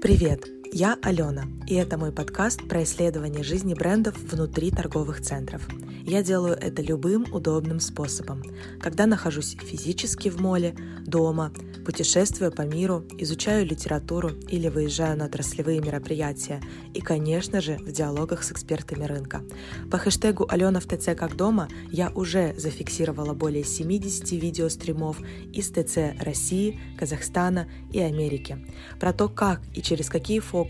Привет, я Алена, и это мой подкаст про исследование жизни брендов внутри торговых центров. Я делаю это любым удобным способом, когда нахожусь физически в моле, дома, путешествую по миру, изучаю литературу или выезжаю на отраслевые мероприятия и, конечно же, в диалогах с экспертами рынка. По хэштегу «Алена в ТЦ как дома» я уже зафиксировала более 70 видеостримов из ТЦ России, Казахстана и Америки про то, как и через какие фокусы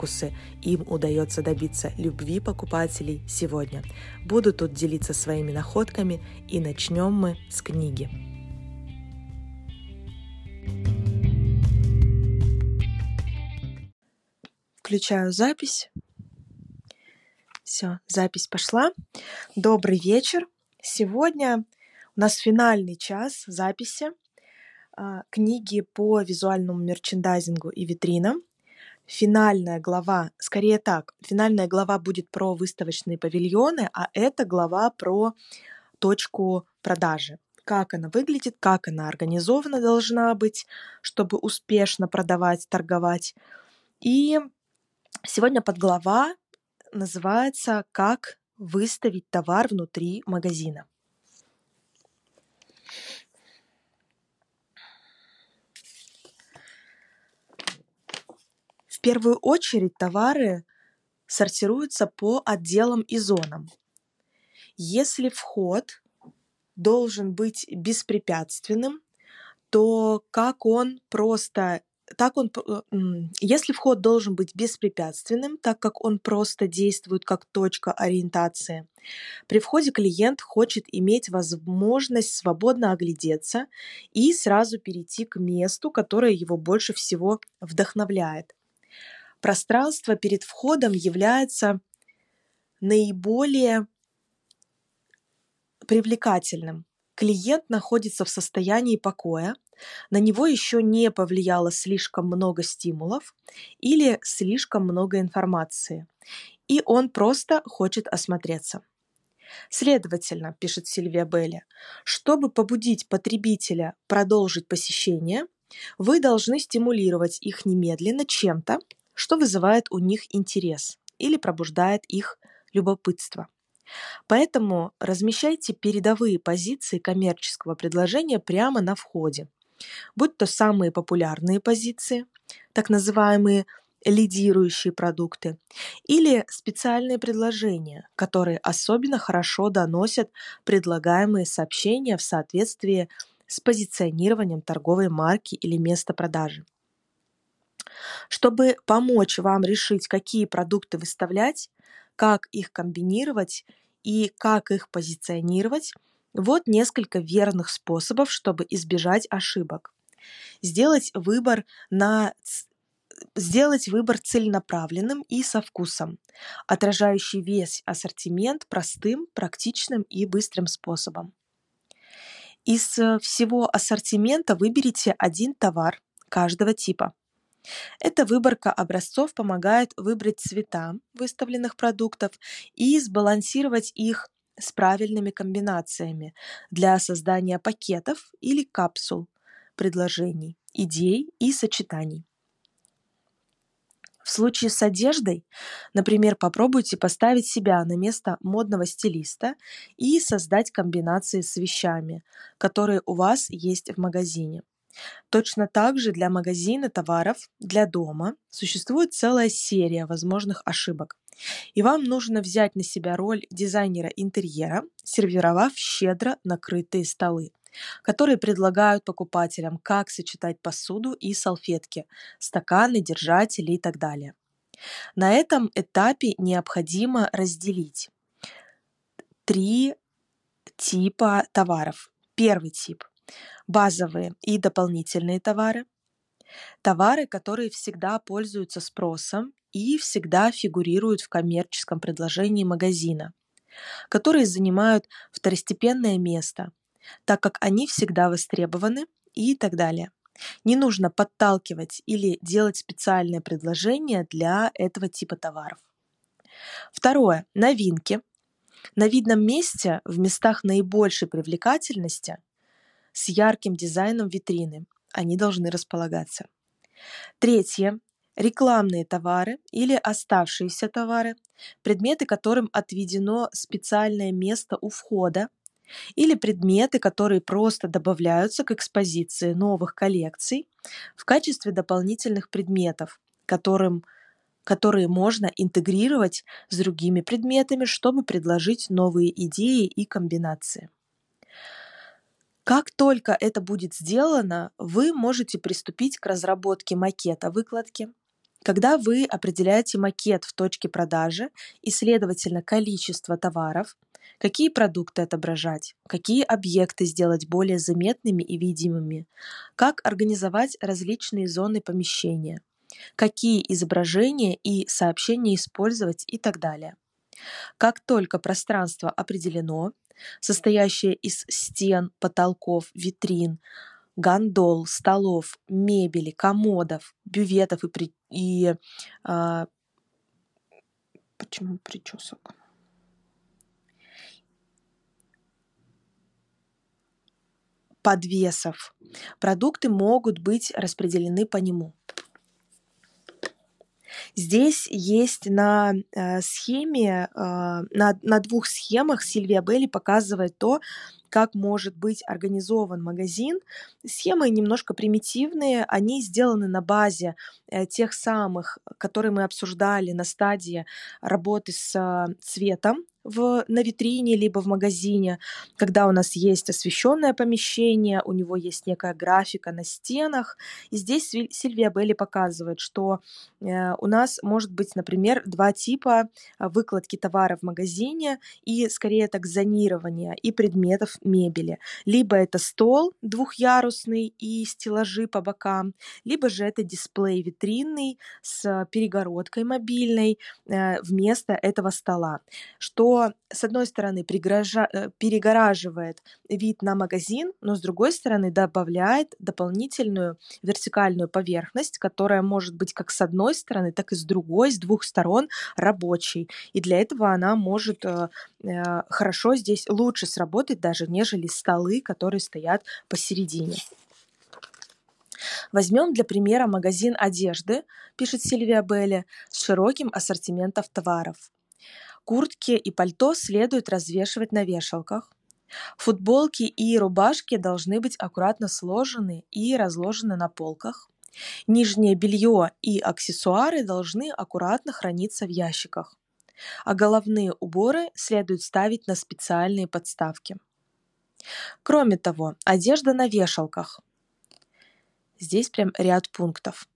им удается добиться любви покупателей сегодня. Буду тут делиться своими находками и начнем мы с книги. Включаю запись. Все, запись пошла. Добрый вечер. Сегодня у нас финальный час записи а, книги по визуальному мерчендайзингу и витринам. Финальная глава, скорее так, финальная глава будет про выставочные павильоны, а эта глава про точку продажи как она выглядит, как она организована должна быть, чтобы успешно продавать, торговать. И Сегодня подглава называется «Как выставить товар внутри магазина». Первую очередь товары сортируются по отделам и зонам. Если вход должен быть беспрепятственным, то как он просто так он, э, если вход должен быть беспрепятственным, так как он просто действует как точка ориентации, при входе клиент хочет иметь возможность свободно оглядеться и сразу перейти к месту, которое его больше всего вдохновляет. Пространство перед входом является наиболее привлекательным. Клиент находится в состоянии покоя, на него еще не повлияло слишком много стимулов или слишком много информации, и он просто хочет осмотреться. Следовательно, пишет Сильвия Белли, чтобы побудить потребителя продолжить посещение, вы должны стимулировать их немедленно чем-то, что вызывает у них интерес или пробуждает их любопытство. Поэтому размещайте передовые позиции коммерческого предложения прямо на входе, будь то самые популярные позиции, так называемые лидирующие продукты, или специальные предложения, которые особенно хорошо доносят предлагаемые сообщения в соответствии с позиционированием торговой марки или места продажи. Чтобы помочь вам решить, какие продукты выставлять, как их комбинировать и как их позиционировать, вот несколько верных способов, чтобы избежать ошибок. Сделать выбор на сделать выбор целенаправленным и со вкусом, отражающий весь ассортимент простым, практичным и быстрым способом. Из э, всего ассортимента выберите один товар каждого типа. Эта выборка образцов помогает выбрать цвета выставленных продуктов и сбалансировать их с правильными комбинациями для создания пакетов или капсул, предложений, идей и сочетаний. В случае с одеждой, например, попробуйте поставить себя на место модного стилиста и создать комбинации с вещами, которые у вас есть в магазине. Точно так же для магазина товаров для дома существует целая серия возможных ошибок. И вам нужно взять на себя роль дизайнера интерьера, сервировав щедро накрытые столы, которые предлагают покупателям, как сочетать посуду и салфетки, стаканы, держатели и так далее. На этом этапе необходимо разделить три типа товаров. Первый тип – базовые и дополнительные товары. Товары, которые всегда пользуются спросом и всегда фигурируют в коммерческом предложении магазина, которые занимают второстепенное место, так как они всегда востребованы и так далее. Не нужно подталкивать или делать специальное предложение для этого типа товаров. Второе. Новинки. На видном месте, в местах наибольшей привлекательности, с ярким дизайном витрины. Они должны располагаться. Третье рекламные товары или оставшиеся товары, предметы, которым отведено специальное место у входа, или предметы, которые просто добавляются к экспозиции новых коллекций в качестве дополнительных предметов, которым, которые можно интегрировать с другими предметами, чтобы предложить новые идеи и комбинации. Как только это будет сделано, вы можете приступить к разработке макета выкладки. Когда вы определяете макет в точке продажи и, следовательно, количество товаров, какие продукты отображать, какие объекты сделать более заметными и видимыми, как организовать различные зоны помещения, какие изображения и сообщения использовать и так далее. Как только пространство определено, состоящее из стен, потолков, витрин, гондол, столов, мебели, комодов, бюветов и, при... и а... почему причесок? подвесов. Продукты могут быть распределены по нему. Здесь есть на э, схеме, э, на, на двух схемах Сильвия Белли показывает то, как может быть организован магазин. Схемы немножко примитивные, они сделаны на базе э, тех самых, которые мы обсуждали на стадии работы с цветом, в, на витрине, либо в магазине, когда у нас есть освещенное помещение, у него есть некая графика на стенах. И здесь Сильвия Белли показывает, что э, у нас может быть, например, два типа э, выкладки товара в магазине и скорее так зонирование и предметов мебели. Либо это стол двухъярусный и стеллажи по бокам, либо же это дисплей витринный с перегородкой мобильной э, вместо этого стола, что с одной стороны. Э, перегораживает вид на магазин, но с другой стороны добавляет дополнительную вертикальную поверхность, которая может быть как с одной стороны, так и с другой, с двух сторон рабочей. И для этого она может э, э, хорошо здесь лучше сработать даже, нежели столы, которые стоят посередине. Возьмем для примера магазин одежды, пишет Сильвия Белли, с широким ассортиментом товаров. Куртки и пальто следует развешивать на вешалках. Футболки и рубашки должны быть аккуратно сложены и разложены на полках. Нижнее белье и аксессуары должны аккуратно храниться в ящиках. А головные уборы следует ставить на специальные подставки. Кроме того, одежда на вешалках. Здесь прям ряд пунктов.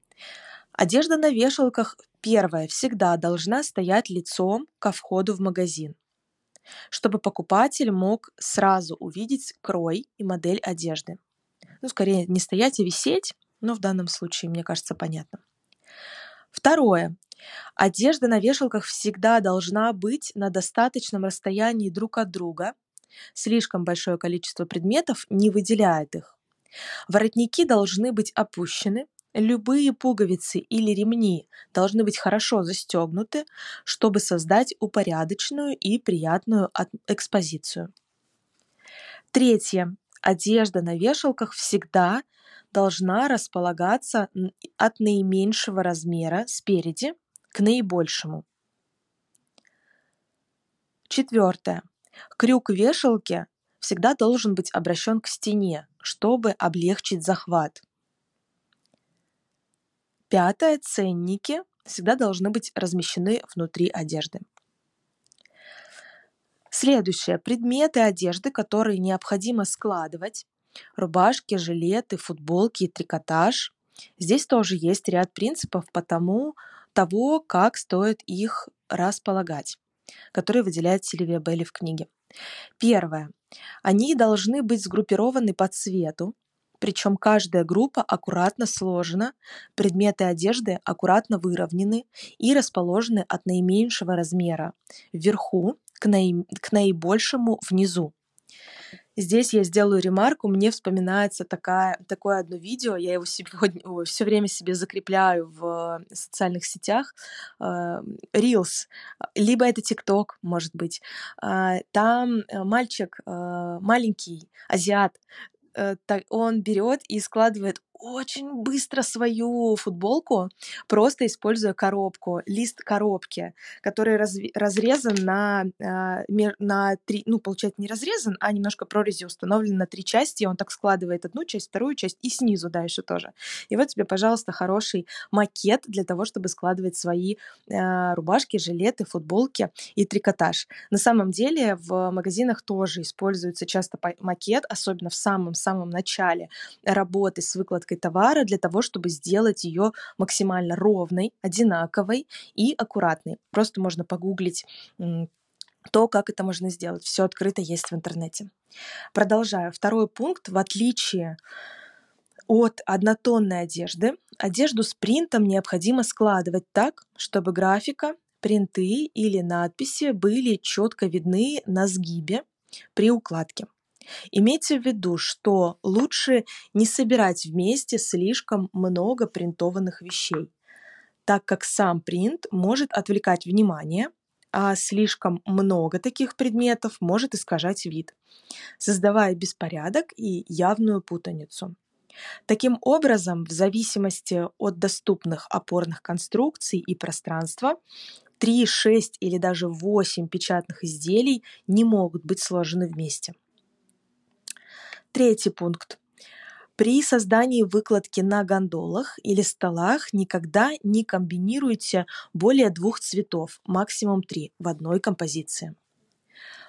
Одежда на вешалках Первое. Всегда должна стоять лицом ко входу в магазин, чтобы покупатель мог сразу увидеть крой и модель одежды. Ну, скорее, не стоять и висеть, но в данном случае, мне кажется, понятно. Второе. Одежда на вешалках всегда должна быть на достаточном расстоянии друг от друга. Слишком большое количество предметов не выделяет их. Воротники должны быть опущены, Любые пуговицы или ремни должны быть хорошо застегнуты, чтобы создать упорядоченную и приятную экспозицию. Третье. Одежда на вешалках всегда должна располагаться от наименьшего размера спереди к наибольшему. Четвертое. Крюк вешалки всегда должен быть обращен к стене, чтобы облегчить захват. Пятое. Ценники всегда должны быть размещены внутри одежды. Следующее. Предметы одежды, которые необходимо складывать. Рубашки, жилеты, футболки и трикотаж. Здесь тоже есть ряд принципов по тому, того, как стоит их располагать, которые выделяет Сильвия Белли в книге. Первое. Они должны быть сгруппированы по цвету, причем каждая группа аккуратно сложена, предметы одежды аккуратно выровнены и расположены от наименьшего размера вверху к, наи... к наибольшему внизу. Здесь я сделаю ремарку, мне вспоминается такая, такое одно видео, я его сегодня, все время себе закрепляю в социальных сетях, э, Reels, либо это TikTok, может быть. Э, там мальчик, э, маленький азиат, Э, он берет и складывает очень быстро свою футболку, просто используя коробку, лист коробки, который раз, разрезан на, а, на три, ну, получается, не разрезан, а немножко прорези установлен на три части, он так складывает одну часть, вторую часть и снизу дальше тоже. И вот тебе, пожалуйста, хороший макет для того, чтобы складывать свои э, рубашки, жилеты, футболки и трикотаж. На самом деле в магазинах тоже используется часто макет, особенно в самом-самом начале работы с выкладкой товара для того, чтобы сделать ее максимально ровной, одинаковой и аккуратной. Просто можно погуглить то, как это можно сделать. Все открыто есть в интернете. Продолжаю. Второй пункт. В отличие от однотонной одежды, одежду с принтом необходимо складывать так, чтобы графика, принты или надписи были четко видны на сгибе при укладке. Имейте в виду, что лучше не собирать вместе слишком много принтованных вещей, так как сам принт может отвлекать внимание, а слишком много таких предметов может искажать вид, создавая беспорядок и явную путаницу. Таким образом, в зависимости от доступных опорных конструкций и пространства, 3, 6 или даже 8 печатных изделий не могут быть сложены вместе. Третий пункт. При создании выкладки на гондолах или столах никогда не комбинируйте более двух цветов, максимум три, в одной композиции.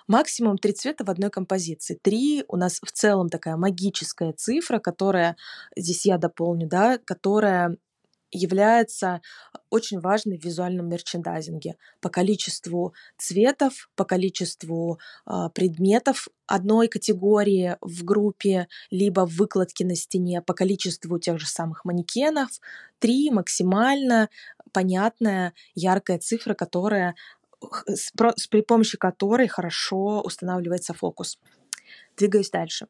Максимум три цвета в одной композиции. Три у нас в целом такая магическая цифра, которая, здесь я дополню, да, которая является очень важной в визуальном мерчендайзинге по количеству цветов, по количеству э, предметов одной категории в группе, либо в выкладке на стене, по количеству тех же самых манекенов. Три максимально понятная, яркая цифра, которая с, с, при помощи которой хорошо устанавливается фокус. Двигаюсь дальше.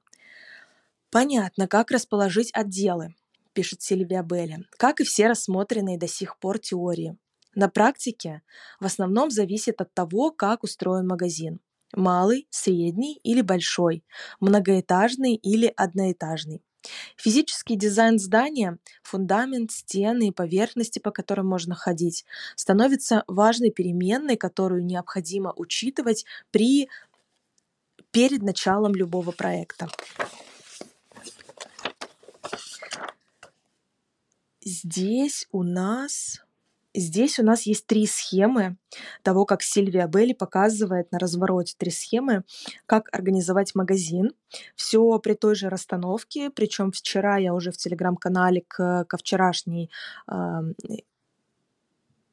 Понятно, как расположить отделы пишет Сильвия Белли, как и все рассмотренные до сих пор теории. На практике в основном зависит от того, как устроен магазин. Малый, средний или большой, многоэтажный или одноэтажный. Физический дизайн здания, фундамент, стены и поверхности, по которым можно ходить, становится важной переменной, которую необходимо учитывать при перед началом любого проекта. Здесь у нас Здесь у нас есть три схемы того, как Сильвия Белли показывает на развороте три схемы, как организовать магазин. Все при той же расстановке, причем вчера я уже в телеграм-канале к, ко вчерашней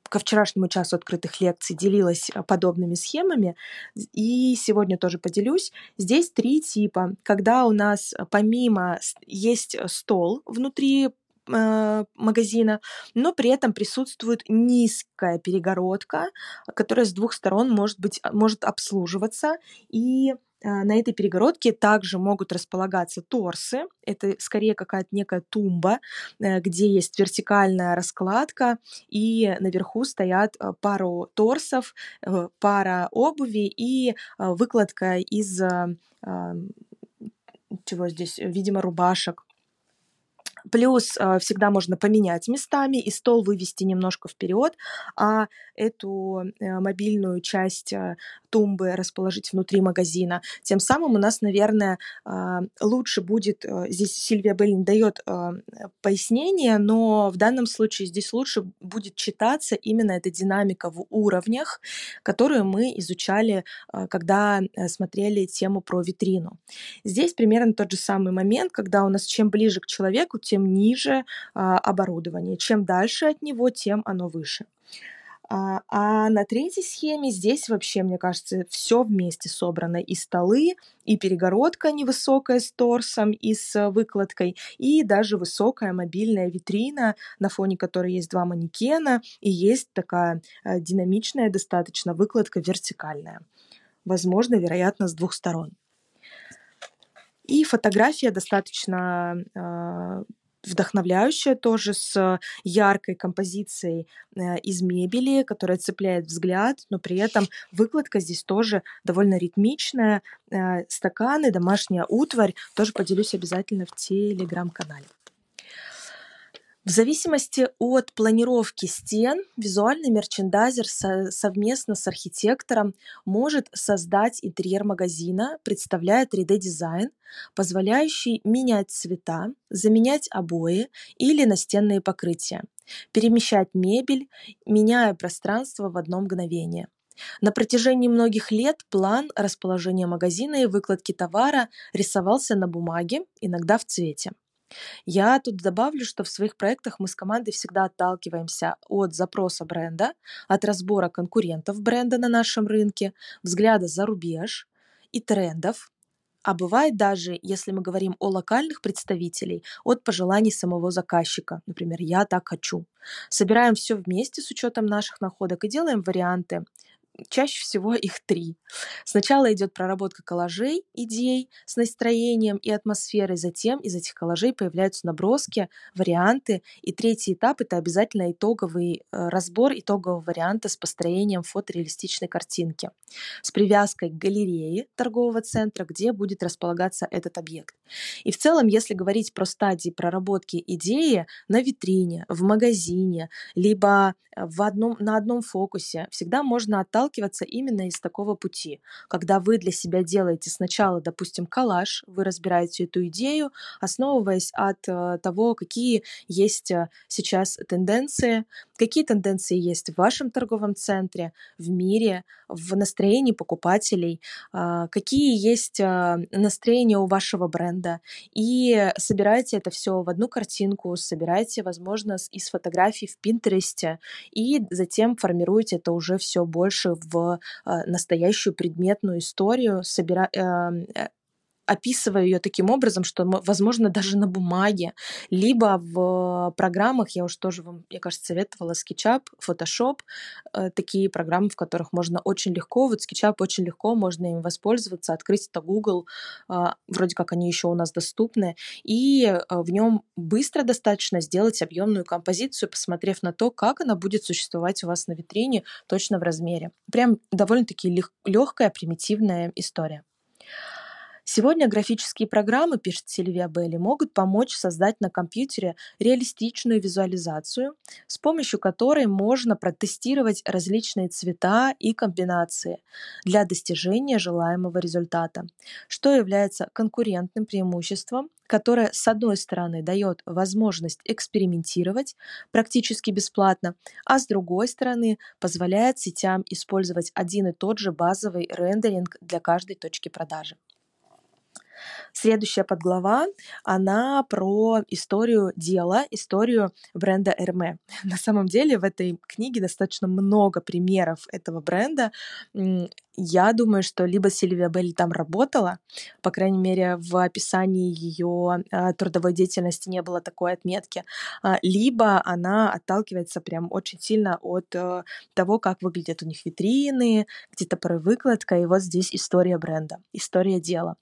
ко вчерашнему часу открытых лекций делилась подобными схемами, и сегодня тоже поделюсь. Здесь три типа. Когда у нас помимо есть стол внутри магазина, но при этом присутствует низкая перегородка, которая с двух сторон может быть может обслуживаться и а, на этой перегородке также могут располагаться торсы. Это скорее какая-то некая тумба, э, где есть вертикальная раскладка, и наверху стоят э, пару торсов, э, пара обуви и выкладка из чего здесь, видимо, рубашек. Плюс э, всегда можно поменять местами и стол вывести немножко вперед, а эту э, мобильную часть э, тумбы расположить внутри магазина. Тем самым у нас, наверное, э, лучше будет, здесь Сильвия Беллин дает пояснение, но в данном случае здесь лучше будет читаться именно эта динамика в уровнях, которую мы изучали, когда смотрели тему про витрину. Здесь примерно тот же самый момент, когда у нас чем ближе к человеку, тем ниже а, оборудование. Чем дальше от него, тем оно выше. А, а на третьей схеме здесь вообще, мне кажется, все вместе собрано. И столы, и перегородка невысокая с торсом и с выкладкой, и даже высокая мобильная витрина, на фоне которой есть два манекена, и есть такая а, динамичная достаточно выкладка вертикальная. Возможно, вероятно, с двух сторон. И фотография достаточно э, вдохновляющая тоже с яркой композицией э, из мебели, которая цепляет взгляд, но при этом выкладка здесь тоже довольно ритмичная. Э, стаканы, домашняя утварь, тоже поделюсь обязательно в телеграм-канале. В зависимости от планировки стен, визуальный мерчендайзер со- совместно с архитектором может создать интерьер магазина, представляя 3D-дизайн, позволяющий менять цвета, заменять обои или настенные покрытия, перемещать мебель, меняя пространство в одно мгновение. На протяжении многих лет план расположения магазина и выкладки товара рисовался на бумаге, иногда в цвете. Я тут добавлю, что в своих проектах мы с командой всегда отталкиваемся от запроса бренда, от разбора конкурентов бренда на нашем рынке, взгляда за рубеж и трендов, а бывает даже, если мы говорим о локальных представителей, от пожеланий самого заказчика. Например, «я так хочу». Собираем все вместе с учетом наших находок и делаем варианты чаще всего их три. Сначала идет проработка коллажей, идей с настроением и атмосферой, затем из этих коллажей появляются наброски, варианты, и третий этап — это обязательно итоговый э, разбор итогового варианта с построением фотореалистичной картинки, с привязкой к галерее торгового центра, где будет располагаться этот объект. И в целом, если говорить про стадии проработки идеи на витрине, в магазине, либо в одном, на одном фокусе, всегда можно отталкиваться именно из такого пути, когда вы для себя делаете сначала, допустим, коллаж, вы разбираете эту идею, основываясь от э, того, какие есть э, сейчас тенденции, какие тенденции есть в вашем торговом центре, в мире, в настроении покупателей, э, какие есть э, настроения у вашего бренда, и собираете это все в одну картинку, собираете, возможно, из фотографий в Пинтересте, и затем формируете это уже все больше в э, настоящую предметную историю, собира... Описываю ее таким образом, что, возможно, даже на бумаге, либо в программах, я уже тоже вам, мне кажется, советовала SketchUp, Photoshop, э, такие программы, в которых можно очень легко, вот SketchUp очень легко, можно им воспользоваться, открыть это Google, а, вроде как они еще у нас доступны, и э, в нем быстро достаточно сделать объемную композицию, посмотрев на то, как она будет существовать у вас на витрине точно в размере. Прям довольно-таки легкая, примитивная история. Сегодня графические программы, пишет Сильвия Белли, могут помочь создать на компьютере реалистичную визуализацию, с помощью которой можно протестировать различные цвета и комбинации для достижения желаемого результата, что является конкурентным преимуществом, которое, с одной стороны, дает возможность экспериментировать практически бесплатно, а с другой стороны, позволяет сетям использовать один и тот же базовый рендеринг для каждой точки продажи. Следующая подглава, она про историю дела, историю бренда Hermé. На самом деле в этой книге достаточно много примеров этого бренда. Я думаю, что либо Сильвия Белли там работала, по крайней мере, в описании ее а, трудовой деятельности не было такой отметки, а, либо она отталкивается прям очень сильно от э, того, как выглядят у них витрины, где-то про выкладка, и вот здесь история бренда, история дела.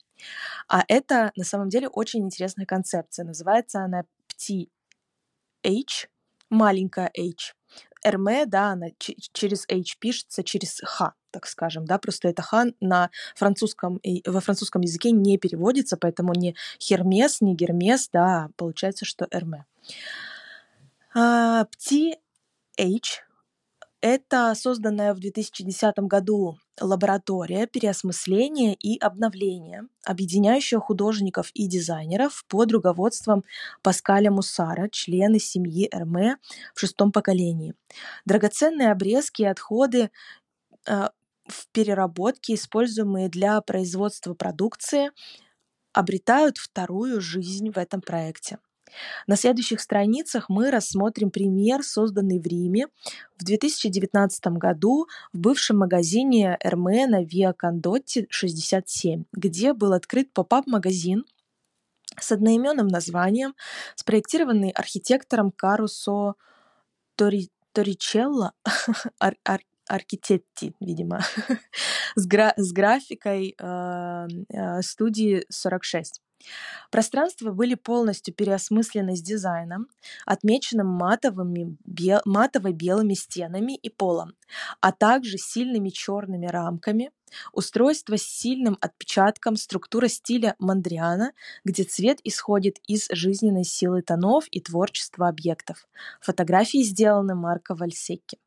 А это на самом деле очень интересная концепция. Называется она PTH, маленькая H. Эрме, да, она через H пишется, через Х, так скажем, да, просто это Х на французском, во французском языке не переводится, поэтому не Хермес, не Гермес, да, получается, что Эрме. А, PTH это созданная в 2010 году лаборатория переосмысления и обновления, объединяющая художников и дизайнеров под руководством Паскаля Муссара, члены семьи Эрме в шестом поколении. Драгоценные обрезки и отходы э, в переработке, используемые для производства продукции, обретают вторую жизнь в этом проекте. На следующих страницах мы рассмотрим пример, созданный в Риме в 2019 году в бывшем магазине Эрме на Виа Кондотти 67, где был открыт поп-ап-магазин с одноименным названием, спроектированный архитектором Карусо Тори, Торичелло, ар, ар, архитекти, видимо, с, гра- с графикой э, э, студии 46. Пространства были полностью переосмыслены с дизайном, отмеченным матово-белыми стенами и полом, а также сильными черными рамками, устройство с сильным отпечатком, структура стиля Мандриана, где цвет исходит из жизненной силы тонов и творчества объектов. Фотографии сделаны Марко Вальсекки.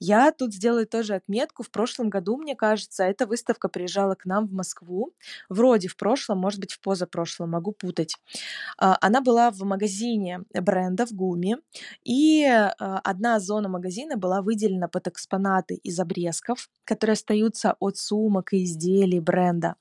Я тут сделаю тоже отметку. В прошлом году, мне кажется, эта выставка приезжала к нам в Москву. Вроде в прошлом, может быть, в позапрошлом, могу путать. А, она была в магазине бренда в ГУМе, и а, одна зона магазина была выделена под экспонаты из обрезков, которые остаются от сумок и изделий бренда,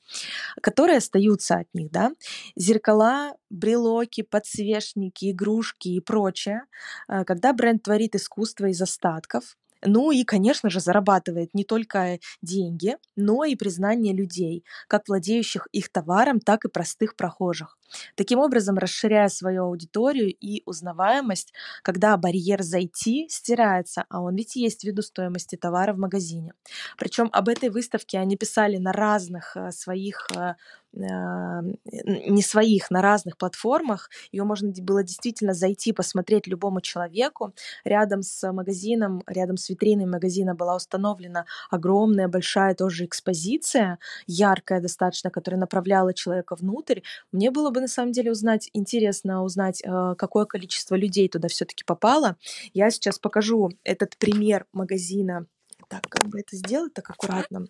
которые остаются от них, да, зеркала, брелоки, подсвечники, игрушки и прочее. А, когда бренд творит искусство из остатков, ну и, конечно же, зарабатывает не только деньги, но и признание людей, как владеющих их товаром, так и простых прохожих. Таким образом, расширяя свою аудиторию и узнаваемость, когда барьер зайти стирается, а он ведь есть ввиду стоимости товара в магазине. Причем об этой выставке они писали на разных э, своих э, а, не своих, на разных платформах. Ее можно было действительно зайти, посмотреть любому человеку. Рядом с магазином, рядом с витриной магазина была установлена огромная, большая тоже экспозиция, яркая достаточно, которая направляла человека внутрь. Мне было бы на самом деле узнать, интересно узнать, э, какое количество людей туда все-таки попало. Я сейчас покажу этот пример магазина. Так, как бы это сделать так аккуратно?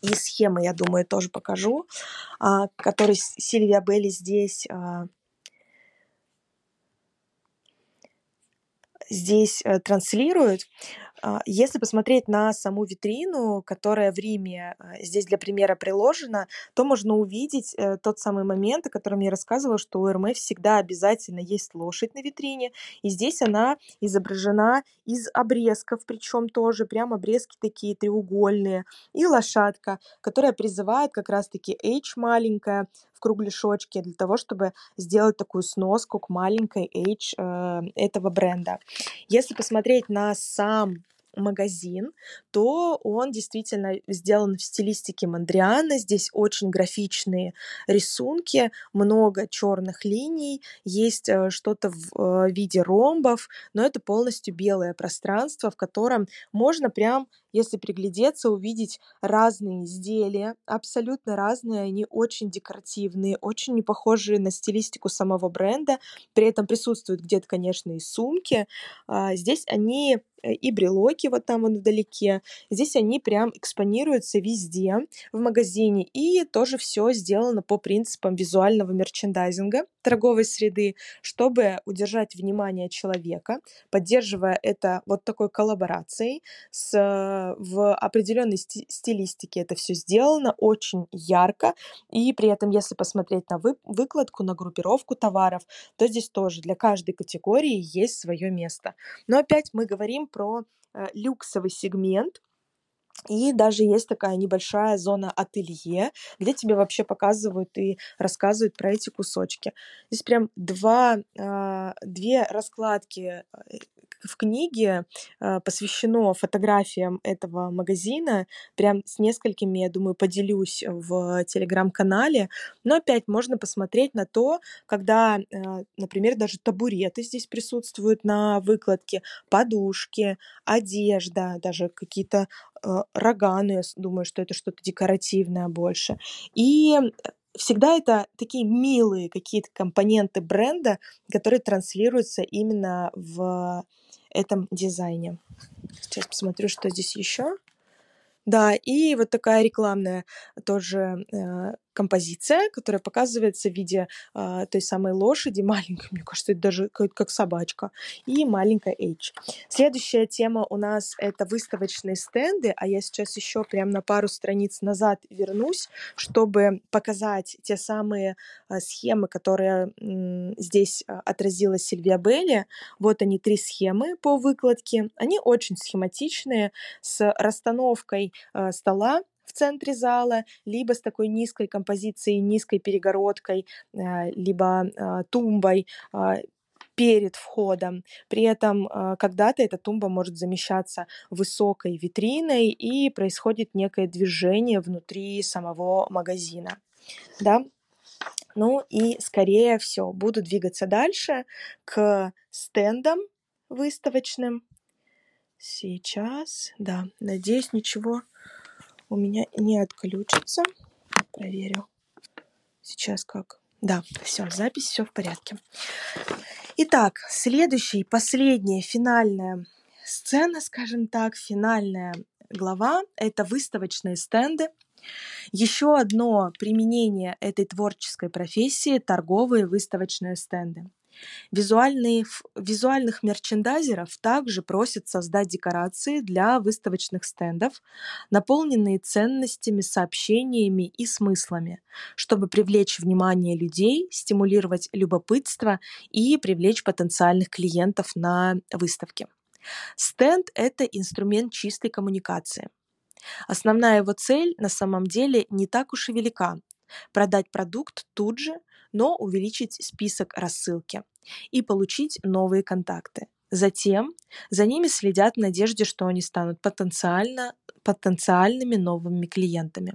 И схемы, я думаю, тоже покажу, а, который Сильвия Белли здесь а, здесь э, транслирует. А, если посмотреть на саму витрину, которая в Риме а, здесь для примера приложена, то можно увидеть э, тот самый момент, о котором я рассказывала, что у РМ всегда обязательно есть лошадь на витрине, и здесь она изображена из обрезков, причем тоже прям обрезки такие треугольные, и лошадка, которая призывает как раз-таки H маленькая в кругляшочке для того, чтобы сделать такую сноску к маленькой H э, этого бренда. Если посмотреть на сам магазин, то он действительно сделан в стилистике Мандриана. Здесь очень графичные рисунки, много черных линий, есть э, что-то в э, виде ромбов, но это полностью белое пространство, в котором можно прям если приглядеться, увидеть разные изделия, абсолютно разные, они очень декоративные, очень не похожие на стилистику самого бренда, при этом присутствуют где-то, конечно, и сумки. А, здесь они э, и брелоки вот там вот вдалеке. Здесь они прям экспонируются везде в магазине. И тоже все сделано по принципам визуального мерчендайзинга торговой среды, чтобы удержать внимание человека, поддерживая это вот такой коллаборацией с в определенной стилистике это все сделано, очень ярко, и при этом, если посмотреть на вы, выкладку, на группировку товаров, то здесь тоже для каждой категории есть свое место. Но опять мы говорим про э, люксовый сегмент, и даже есть такая небольшая зона ателье, где тебе вообще показывают и рассказывают про эти кусочки. Здесь прям два, а, две раскладки э, в книге э, посвящено фотографиям этого магазина. Прям с несколькими, я думаю, поделюсь в телеграм-канале. Но опять можно посмотреть на то, когда, например, даже табуреты здесь присутствуют на выкладке, подушки, одежда, даже какие-то э, роганы, думаю, что это что-то декоративное больше. И всегда это такие милые какие-то компоненты бренда, которые транслируются именно в этом дизайне. Сейчас посмотрю, что здесь еще. Да, и вот такая рекламная тоже э, композиция, которая показывается в виде э, той самой лошади, маленькой, мне кажется, это даже как, как собачка, и маленькая H. Следующая тема у нас это выставочные стенды, а я сейчас еще прям на пару страниц назад вернусь, чтобы показать те самые э, схемы, которые э, здесь отразила Сильвия Белли. Вот они, три схемы по выкладке. Они очень схематичные, с расстановкой э, стола центре зала, либо с такой низкой композицией, низкой перегородкой, э, либо э, тумбой а, перед входом. При этом а, когда-то эта тумба может замещаться высокой витриной и происходит некое движение внутри самого магазина. Да? Ну и скорее все, буду двигаться дальше к стендам выставочным. Сейчас, да, надеюсь, ничего у меня не отключится. Проверю. Сейчас как? Да, все, запись, все в порядке. Итак, следующая, последняя, финальная сцена, скажем так, финальная глава – это выставочные стенды. Еще одно применение этой творческой профессии – торговые выставочные стенды. Визуальных мерчендайзеров также просят создать декорации для выставочных стендов, наполненные ценностями, сообщениями и смыслами, чтобы привлечь внимание людей, стимулировать любопытство и привлечь потенциальных клиентов на выставке. Стенд – это инструмент чистой коммуникации. Основная его цель на самом деле не так уж и велика – продать продукт тут же, но увеличить список рассылки и получить новые контакты. Затем за ними следят в надежде, что они станут потенциально, потенциальными новыми клиентами.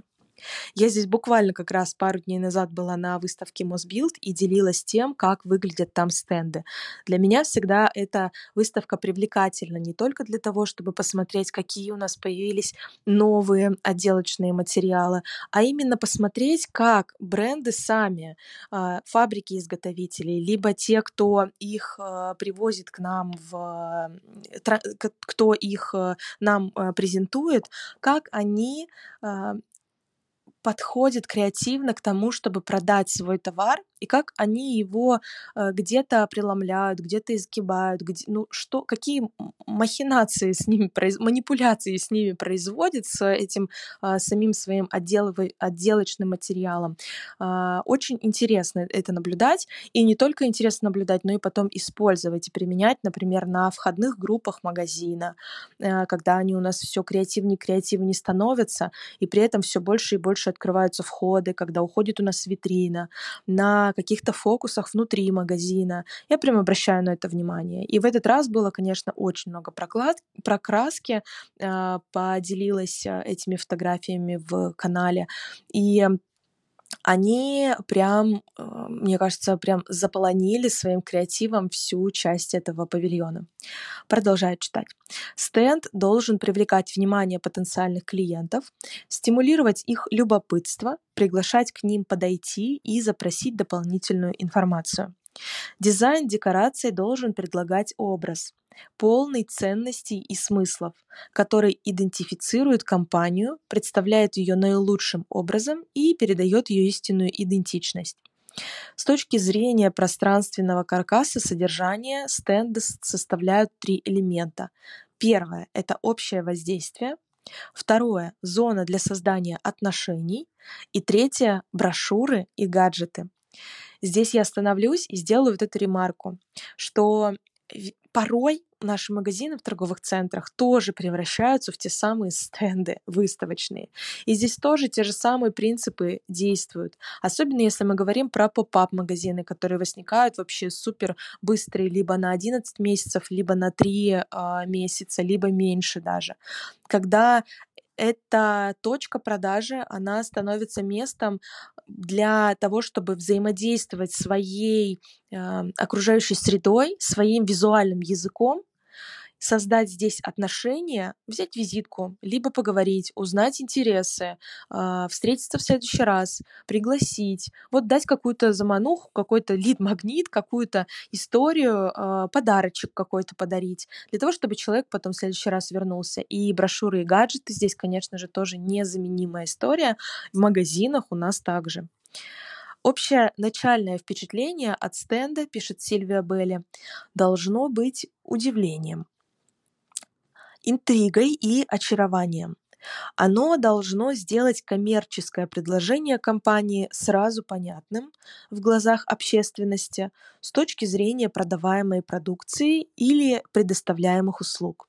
Я здесь буквально как раз пару дней назад была на выставке Мосбилд и делилась тем, как выглядят там стенды. Для меня всегда эта выставка привлекательна не только для того, чтобы посмотреть, какие у нас появились новые отделочные материалы, а именно посмотреть, как бренды сами, а, фабрики-изготовителей, либо те, кто их а, привозит к нам, в, кто их а, нам презентует, как они подходит креативно к тому, чтобы продать свой товар, и как они его э, где-то преломляют, где-то изгибают, где, ну что, какие махинации с ними, манипуляции с ними производят с этим э, самим своим отделывай, отделочным материалом. Э, очень интересно это наблюдать, и не только интересно наблюдать, но и потом использовать и применять, например, на входных группах магазина, э, когда они у нас все креативнее, креативнее становятся, и при этом все больше и больше открываются входы, когда уходит у нас витрина, на каких-то фокусах внутри магазина. Я прям обращаю на это внимание. И в этот раз было, конечно, очень много проклад... прокраски. Э, поделилась а, этими фотографиями в канале. И они прям, э, мне кажется, прям заполонили своим креативом всю часть этого павильона. Продолжаю читать. Стенд должен привлекать внимание потенциальных клиентов, стимулировать их любопытство, приглашать к ним подойти и запросить дополнительную информацию. Дизайн декораций должен предлагать образ, полный ценностей и смыслов, который идентифицирует компанию, представляет ее наилучшим образом и передает ее истинную идентичность. С точки зрения пространственного каркаса содержания стенды составляют три элемента. Первое – это общее воздействие. Второе – зона для создания отношений. И третье – брошюры и гаджеты. Здесь я остановлюсь и сделаю вот эту ремарку, что порой наши магазины в торговых центрах тоже превращаются в те самые стенды выставочные. И здесь тоже те же самые принципы действуют. Особенно если мы говорим про поп-ап магазины, которые возникают вообще супер быстрые, либо на 11 месяцев, либо на 3 э, а, месяца, либо меньше даже. Когда эта точка продажи, она становится местом для того, чтобы взаимодействовать своей э, окружающей средой, своим визуальным языком создать здесь отношения, взять визитку, либо поговорить, узнать интересы, э, встретиться в следующий раз, пригласить, вот дать какую-то замануху, какой-то лид-магнит, какую-то историю, э, подарочек какой-то подарить, для того, чтобы человек потом в следующий раз вернулся. И брошюры и гаджеты здесь, конечно же, тоже незаменимая история. В магазинах у нас также. Общее начальное впечатление от стенда, пишет Сильвия Белли, должно быть удивлением интригой и очарованием. Оно должно сделать коммерческое предложение компании сразу понятным в глазах общественности с точки зрения продаваемой продукции или предоставляемых услуг.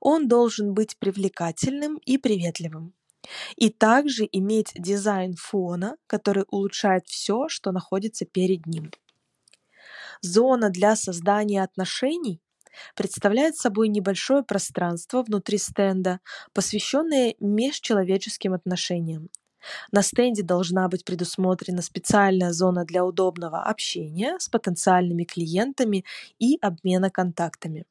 Он должен быть привлекательным и приветливым. И также иметь дизайн фона, который улучшает все, что находится перед ним. Зона для создания отношений представляет собой небольшое пространство внутри стенда, посвященное межчеловеческим отношениям. На стенде должна быть предусмотрена специальная зона для удобного общения с потенциальными клиентами и обмена контактами.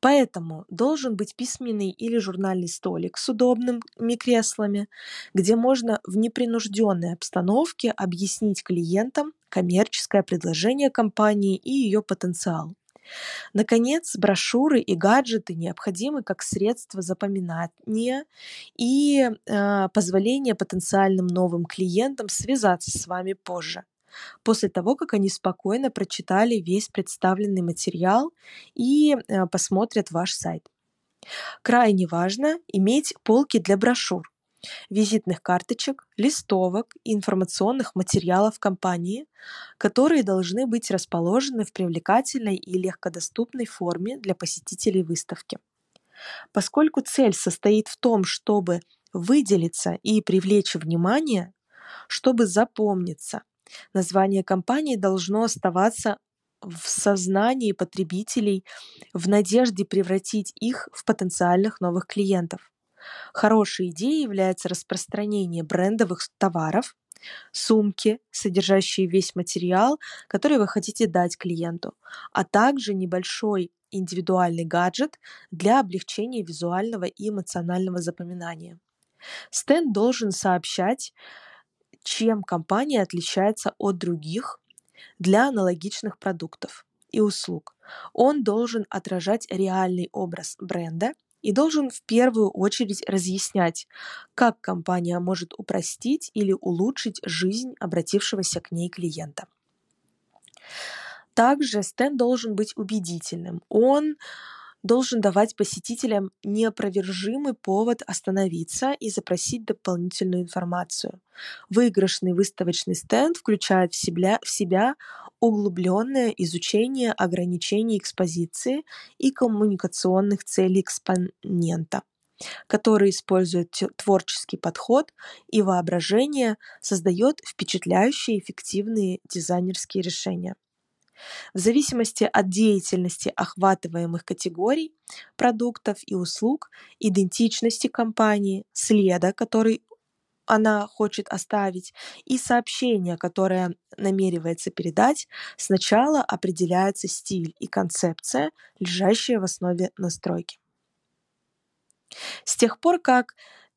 Поэтому должен быть письменный или журнальный столик с удобными креслами, где можно в непринужденной обстановке объяснить клиентам коммерческое предложение компании и ее потенциал. Наконец, брошюры и гаджеты необходимы как средство запоминания и э, позволения потенциальным новым клиентам связаться с вами позже, после того, как они спокойно прочитали весь представленный материал и э, посмотрят ваш сайт. Крайне важно иметь полки для брошюр, визитных карточек, листовок и информационных материалов компании, которые должны быть расположены в привлекательной и легкодоступной форме для посетителей выставки. Поскольку цель состоит в том, чтобы выделиться и привлечь внимание, чтобы запомниться, название компании должно оставаться в сознании потребителей в надежде превратить их в потенциальных новых клиентов. Хорошей идеей является распространение брендовых товаров, сумки, содержащие весь материал, который вы хотите дать клиенту, а также небольшой индивидуальный гаджет для облегчения визуального и эмоционального запоминания. Стенд должен сообщать, чем компания отличается от других для аналогичных продуктов и услуг. Он должен отражать реальный образ бренда и должен в первую очередь разъяснять, как компания может упростить или улучшить жизнь обратившегося к ней клиента. Также стенд должен быть убедительным. Он должен давать посетителям неопровержимый повод остановиться и запросить дополнительную информацию. Выигрышный выставочный стенд включает в себя, в себя углубленное изучение ограничений экспозиции и коммуникационных целей экспонента который использует творческий подход и воображение, создает впечатляющие эффективные дизайнерские решения. В зависимости от деятельности охватываемых категорий, продуктов и услуг, идентичности компании, следа, который она хочет оставить, и сообщение, которое намеревается передать, сначала определяется стиль и концепция, лежащая в основе настройки. С тех пор, как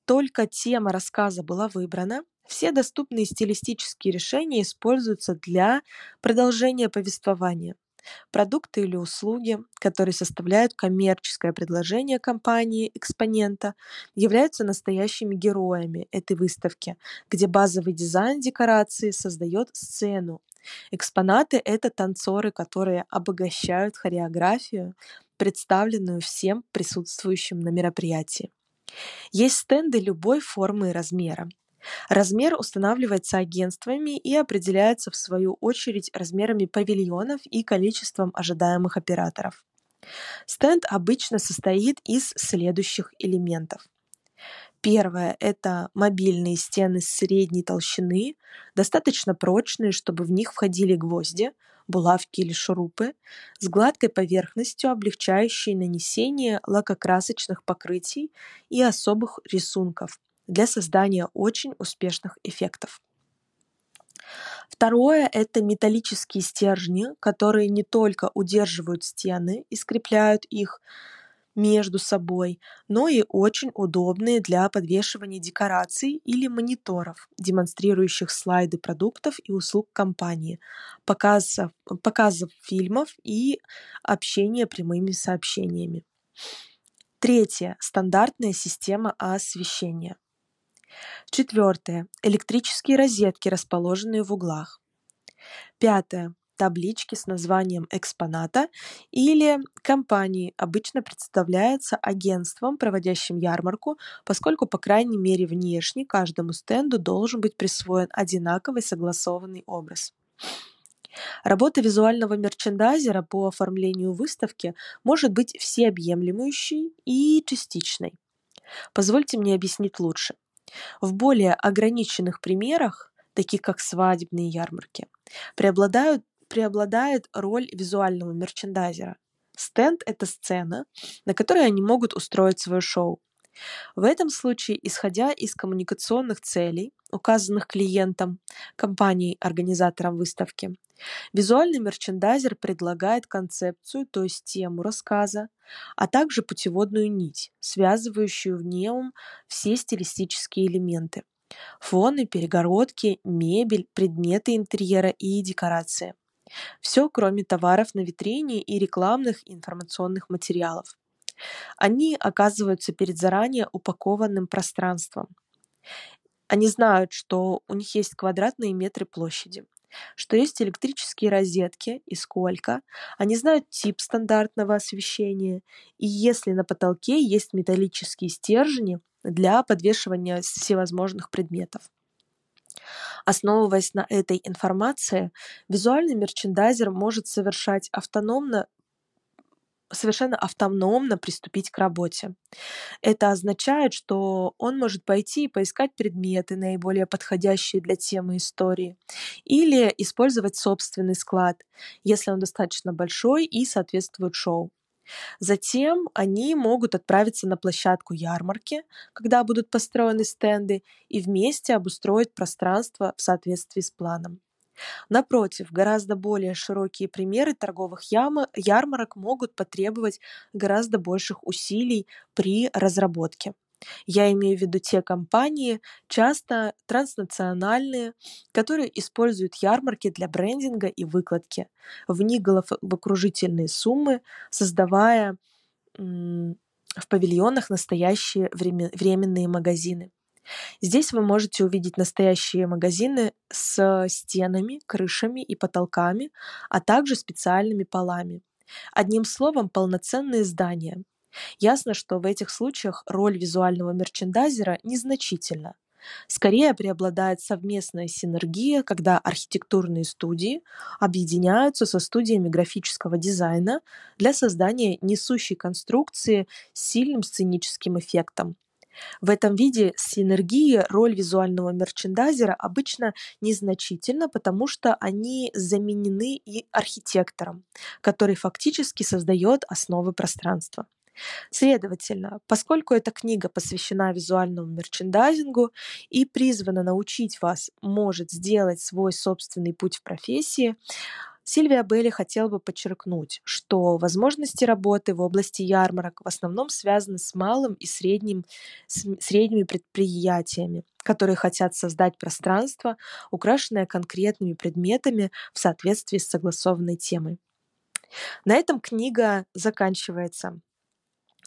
только тема рассказа была выбрана, все доступные стилистические решения используются для продолжения повествования. Продукты или услуги, которые составляют коммерческое предложение компании-экспонента, являются настоящими героями этой выставки, где базовый дизайн декорации создает сцену. Экспонаты — это танцоры, которые обогащают хореографию, представленную всем присутствующим на мероприятии. Есть стенды любой формы и размера. Размер устанавливается агентствами и определяется в свою очередь размерами павильонов и количеством ожидаемых операторов. Стенд обычно состоит из следующих элементов. Первое – это мобильные стены средней толщины, достаточно прочные, чтобы в них входили гвозди, булавки или шурупы, с гладкой поверхностью, облегчающей нанесение лакокрасочных покрытий и особых рисунков, для создания очень успешных эффектов. Второе – это металлические стержни, которые не только удерживают стены и скрепляют их между собой, но и очень удобные для подвешивания декораций или мониторов, демонстрирующих слайды продуктов и услуг компании, показов, показов фильмов и общения прямыми сообщениями. Третье – стандартная система освещения. Четвертое. Электрические розетки, расположенные в углах. Пятое. Таблички с названием экспоната или компании обычно представляется агентством, проводящим ярмарку, поскольку, по крайней мере, внешне каждому стенду должен быть присвоен одинаковый согласованный образ. Работа визуального мерчендайзера по оформлению выставки может быть всеобъемлющей и частичной. Позвольте мне объяснить лучше. В более ограниченных примерах, таких как свадебные ярмарки, преобладают, преобладает роль визуального мерчендайзера. Стенд – это сцена, на которой они могут устроить свое шоу. В этом случае, исходя из коммуникационных целей, указанных клиентам, компанией-организатором выставки, визуальный мерчендайзер предлагает концепцию, то есть тему рассказа, а также путеводную нить, связывающую в нем все стилистические элементы – фоны, перегородки, мебель, предметы интерьера и декорации. Все, кроме товаров на витрине и рекламных информационных материалов. Они оказываются перед заранее упакованным пространством. Они знают, что у них есть квадратные метры площади, что есть электрические розетки и сколько. Они знают тип стандартного освещения. И если на потолке есть металлические стержни для подвешивания всевозможных предметов. Основываясь на этой информации, визуальный мерчендайзер может совершать автономно совершенно автономно приступить к работе. Это означает, что он может пойти и поискать предметы, наиболее подходящие для темы истории, или использовать собственный склад, если он достаточно большой и соответствует шоу. Затем они могут отправиться на площадку ярмарки, когда будут построены стенды, и вместе обустроить пространство в соответствии с планом. Напротив, гораздо более широкие примеры торговых ярмарок могут потребовать гораздо больших усилий при разработке. Я имею в виду те компании, часто транснациональные, которые используют ярмарки для брендинга и выкладки в головокружительные суммы, создавая в павильонах настоящие временные магазины. Здесь вы можете увидеть настоящие магазины с стенами, крышами и потолками, а также специальными полами. Одним словом, полноценные здания. Ясно, что в этих случаях роль визуального мерчендайзера незначительна. Скорее преобладает совместная синергия, когда архитектурные студии объединяются со студиями графического дизайна для создания несущей конструкции с сильным сценическим эффектом. В этом виде синергии роль визуального мерчендайзера обычно незначительна, потому что они заменены и архитектором, который фактически создает основы пространства. Следовательно, поскольку эта книга посвящена визуальному мерчендайзингу и призвана научить вас, может сделать свой собственный путь в профессии, Сильвия Белли хотела бы подчеркнуть, что возможности работы в области ярмарок в основном связаны с малым и средним, с средними предприятиями, которые хотят создать пространство, украшенное конкретными предметами в соответствии с согласованной темой. На этом книга заканчивается.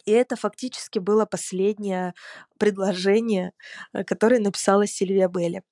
И это фактически было последнее предложение, э, которое написала Сильвия Белли.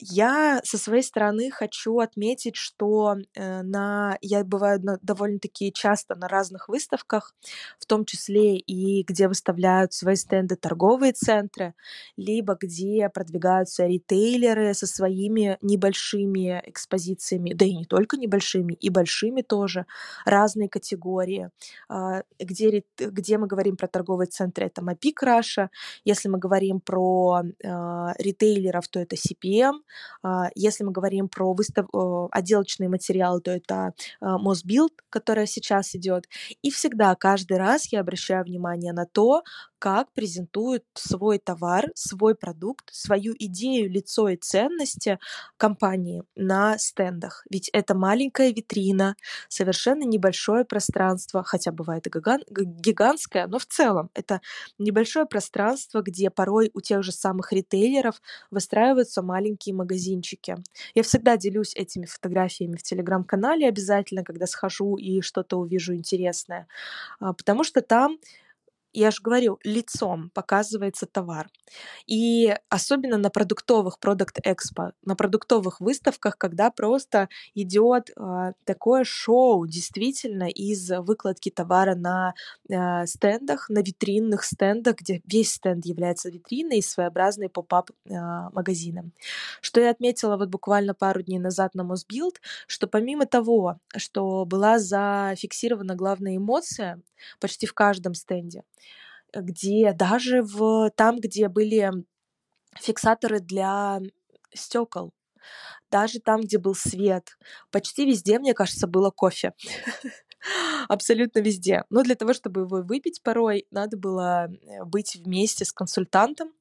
Я со своей стороны хочу отметить, что э, на я бываю на, довольно-таки часто на разных выставках, в том числе и где выставляют свои стенды торговые центры, либо где продвигаются ритейлеры со своими небольшими экспозициями, да и не только небольшими, и большими тоже, разные категории. Э, где, где мы говорим про торговые центры, это Мапик Раша, если мы говорим про э, ритейлеров, то это CPM, а, если мы говорим про выстав... отделочные материалы, то это а, Мосбилд, которая сейчас идет. И всегда, каждый раз я обращаю внимание на то, как презентуют свой товар, свой продукт, свою идею, лицо и ценности компании на стендах. Ведь это маленькая витрина, совершенно небольшое пространство, хотя бывает и гигантское, но в целом это небольшое пространство, где порой у тех же самых ритейлеров выстраиваются маленькие магазинчики. Я всегда делюсь этими фотографиями в телеграм-канале обязательно, когда схожу и что-то увижу интересное, а, потому что там я же говорю, лицом показывается товар. И особенно на продуктовых, продукт экспо, на продуктовых выставках, когда просто идет э, такое шоу действительно из выкладки товара на э, стендах, на витринных стендах, где весь стенд является витриной и своеобразной поп-ап э, магазином. Что я отметила вот буквально пару дней назад на Мосбилд, что помимо того, что была зафиксирована главная эмоция почти в каждом стенде, где даже в там, где были фиксаторы для стекол, даже там, где был свет, почти везде, мне кажется, было кофе. абсолютно везде. Но для того, чтобы его выпить порой, надо было э, быть вместе с консультантом.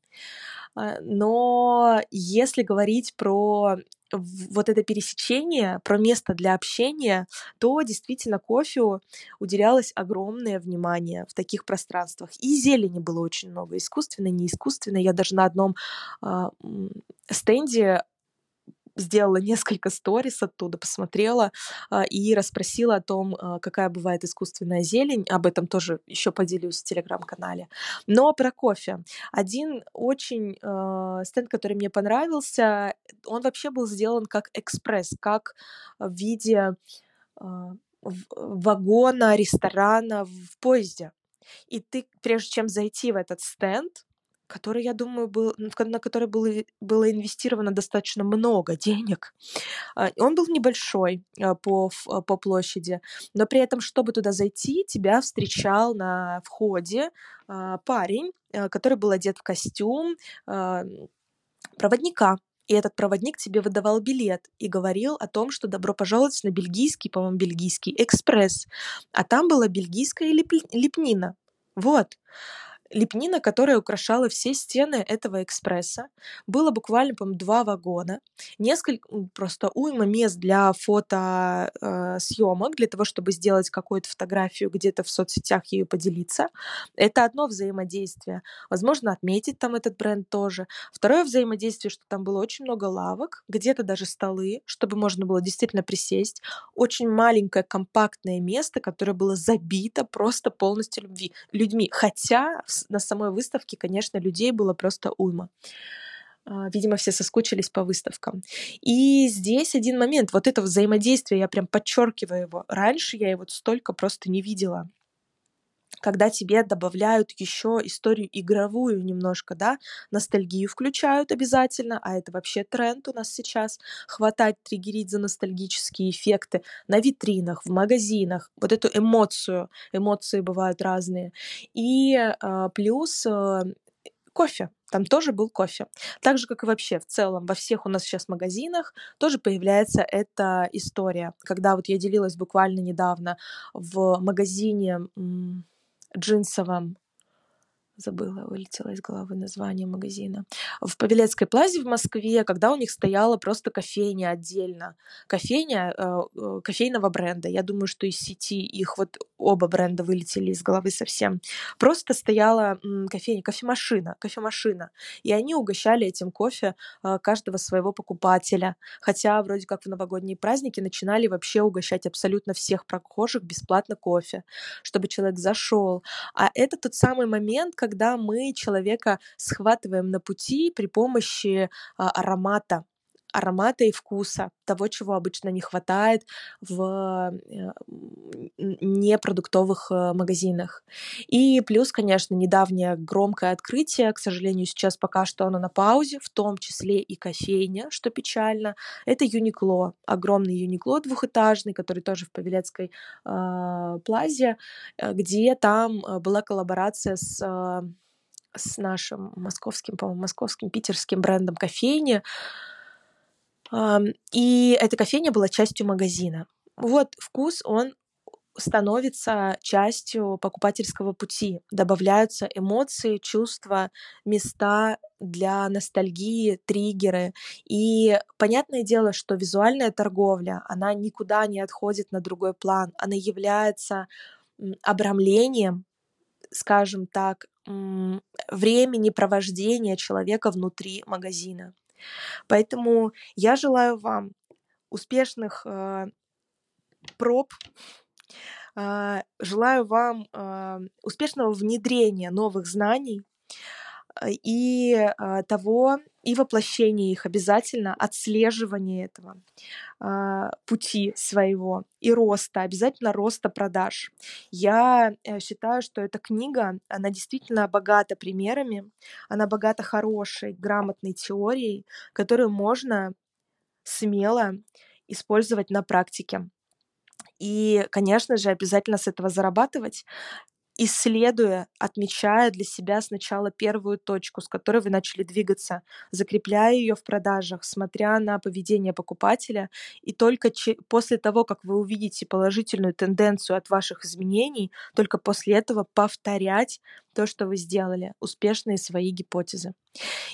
А, но если говорить про вот это пересечение, про место для общения, то действительно кофе уделялось огромное внимание в таких пространствах. И зелени было очень много, искусственной, не искусственной. Я даже на одном э, стенде сделала несколько сторис оттуда, посмотрела э, и расспросила о том, э, какая бывает искусственная зелень. Об этом тоже еще поделюсь в телеграм-канале. Но про кофе. Один очень э, стенд, который мне понравился, он вообще был сделан как экспресс, как в виде э, вагона, ресторана в поезде. И ты, прежде чем зайти в этот стенд, который, я думаю, был, на который было, было инвестировано достаточно много денег. А, он был небольшой а, по, а, по площади, но при этом, чтобы туда зайти, тебя встречал на входе парень, который был одет в костюм проводника. И этот проводник тебе выдавал билет и говорил о том, что добро пожаловать на бельгийский, по-моему, бельгийский экспресс. А там была бельгийская лепнина. Вот лепнина, которая украшала все стены этого экспресса. Было буквально, по-моему, два вагона, несколько, просто уйма мест для фотосъемок, э, для того, чтобы сделать какую-то фотографию где-то в соцсетях ее поделиться. Это одно взаимодействие. Возможно, отметить там этот бренд тоже. Второе взаимодействие, что там было очень много лавок, где-то даже столы, чтобы можно было действительно присесть. Очень маленькое компактное место, которое было забито просто полностью любви, людьми. Хотя на самой выставке, конечно, людей было просто уйма. А, видимо, все соскучились по выставкам. И здесь один момент, вот это взаимодействие, я прям подчеркиваю его. Раньше я его столько просто не видела когда тебе добавляют еще историю игровую немножко, да, ностальгию включают обязательно, а это вообще тренд у нас сейчас, хватать, триггерить за ностальгические эффекты на витринах, в магазинах, вот эту эмоцию, эмоции бывают разные. И э, плюс э, кофе, там тоже был кофе. Так же, как и вообще в целом во всех у нас сейчас магазинах тоже появляется эта история. Когда вот я делилась буквально недавно в магазине джинсовом забыла, вылетело из головы название магазина, в Павелецкой плазе в Москве, когда у них стояла просто кофейня отдельно. Кофейня э, э, кофейного бренда. Я думаю, что из сети их вот оба бренда вылетели из головы совсем. Просто стояла кофейня, кофемашина, кофемашина. И они угощали этим кофе э, каждого своего покупателя. Хотя вроде как в новогодние праздники начинали вообще угощать абсолютно всех прохожих бесплатно кофе, чтобы человек зашел. А это тот самый момент, когда когда мы человека схватываем на пути при помощи а, аромата аромата и вкуса, того, чего обычно не хватает в э, непродуктовых э, магазинах. И плюс, конечно, недавнее громкое открытие, к сожалению, сейчас пока что оно на паузе, в том числе и кофейня, что печально, это Юникло, огромный Юникло двухэтажный, который тоже в Павелецкой э, плазе, э, где там была коллаборация с с нашим московским, по-моему, московским, питерским брендом кофейни, и эта кофейня была частью магазина. Вот вкус, он становится частью покупательского пути. Добавляются эмоции, чувства, места для ностальгии, триггеры. И понятное дело, что визуальная торговля, она никуда не отходит на другой план. Она является обрамлением, скажем так, времени провождения человека внутри магазина. Поэтому я желаю вам успешных э, проб, э, желаю вам э, успешного внедрения новых знаний и э, того, и воплощения их обязательно, отслеживание этого э, пути своего и роста, обязательно роста продаж. Я э, считаю, что эта книга, она действительно богата примерами, она богата хорошей, грамотной теорией, которую можно смело использовать на практике. И, конечно же, обязательно с этого зарабатывать. Исследуя, отмечая для себя сначала первую точку, с которой вы начали двигаться, закрепляя ее в продажах, смотря на поведение покупателя, и только после того, как вы увидите положительную тенденцию от ваших изменений, только после этого повторять то, что вы сделали, успешные свои гипотезы.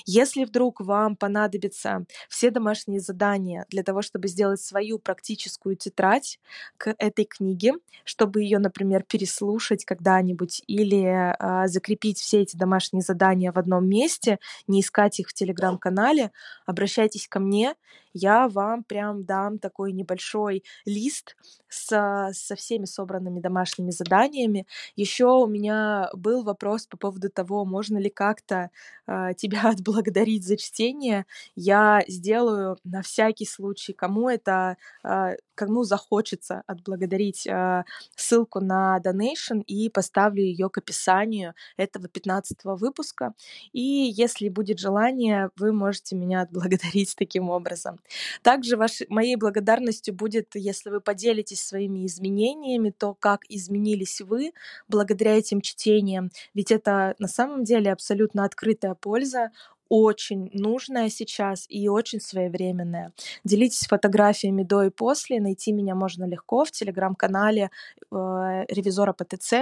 Если вдруг вам понадобятся все домашние задания для того, чтобы сделать свою практическую тетрадь к этой книге, чтобы ее, например, переслушать когда-нибудь или э, закрепить все эти домашние задания в одном месте, не искать их в телеграм-канале, обращайтесь ко мне, я вам прям дам такой небольшой лист с, со всеми собранными домашними заданиями. Еще у меня был вопрос по поводу того, можно ли как-то э, тебя отблагодарить за чтение. Я сделаю на всякий случай, кому это, э, кому захочется отблагодарить э, ссылку на donation и поставлю ее к описанию этого 15 выпуска. И если будет желание, вы можете меня отблагодарить таким образом. Также ваш, моей благодарностью будет, если вы поделитесь своими изменениями, то как изменились вы благодаря этим чтениям. Ведь это на самом деле абсолютно открытая польза очень нужная сейчас и очень своевременная. Делитесь фотографиями до и после. Найти меня можно легко в телеграм-канале э, ревизора ПТЦ.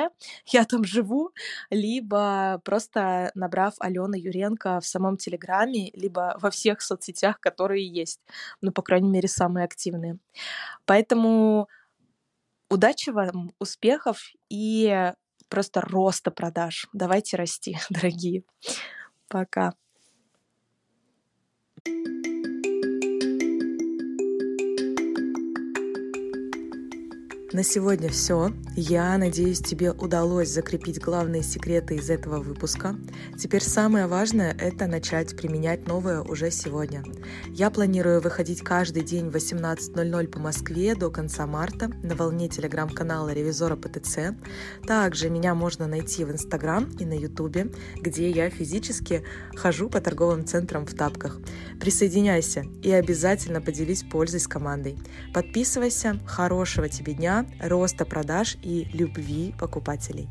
Я там живу. Либо просто набрав Алена Юренко в самом телеграме, либо во всех соцсетях, которые есть. Ну, по крайней мере, самые активные. Поэтому удачи вам, успехов и просто роста продаж. Давайте расти, дорогие. Пока. Thank you. На сегодня все. Я надеюсь, тебе удалось закрепить главные секреты из этого выпуска. Теперь самое важное — это начать применять новое уже сегодня. Я планирую выходить каждый день в 18.00 по Москве до конца марта на волне телеграм-канала Ревизора ПТЦ. Также меня можно найти в Инстаграм и на Ютубе, где я физически хожу по торговым центрам в тапках. Присоединяйся и обязательно поделись пользой с командой. Подписывайся. Хорошего тебе дня роста продаж и любви покупателей.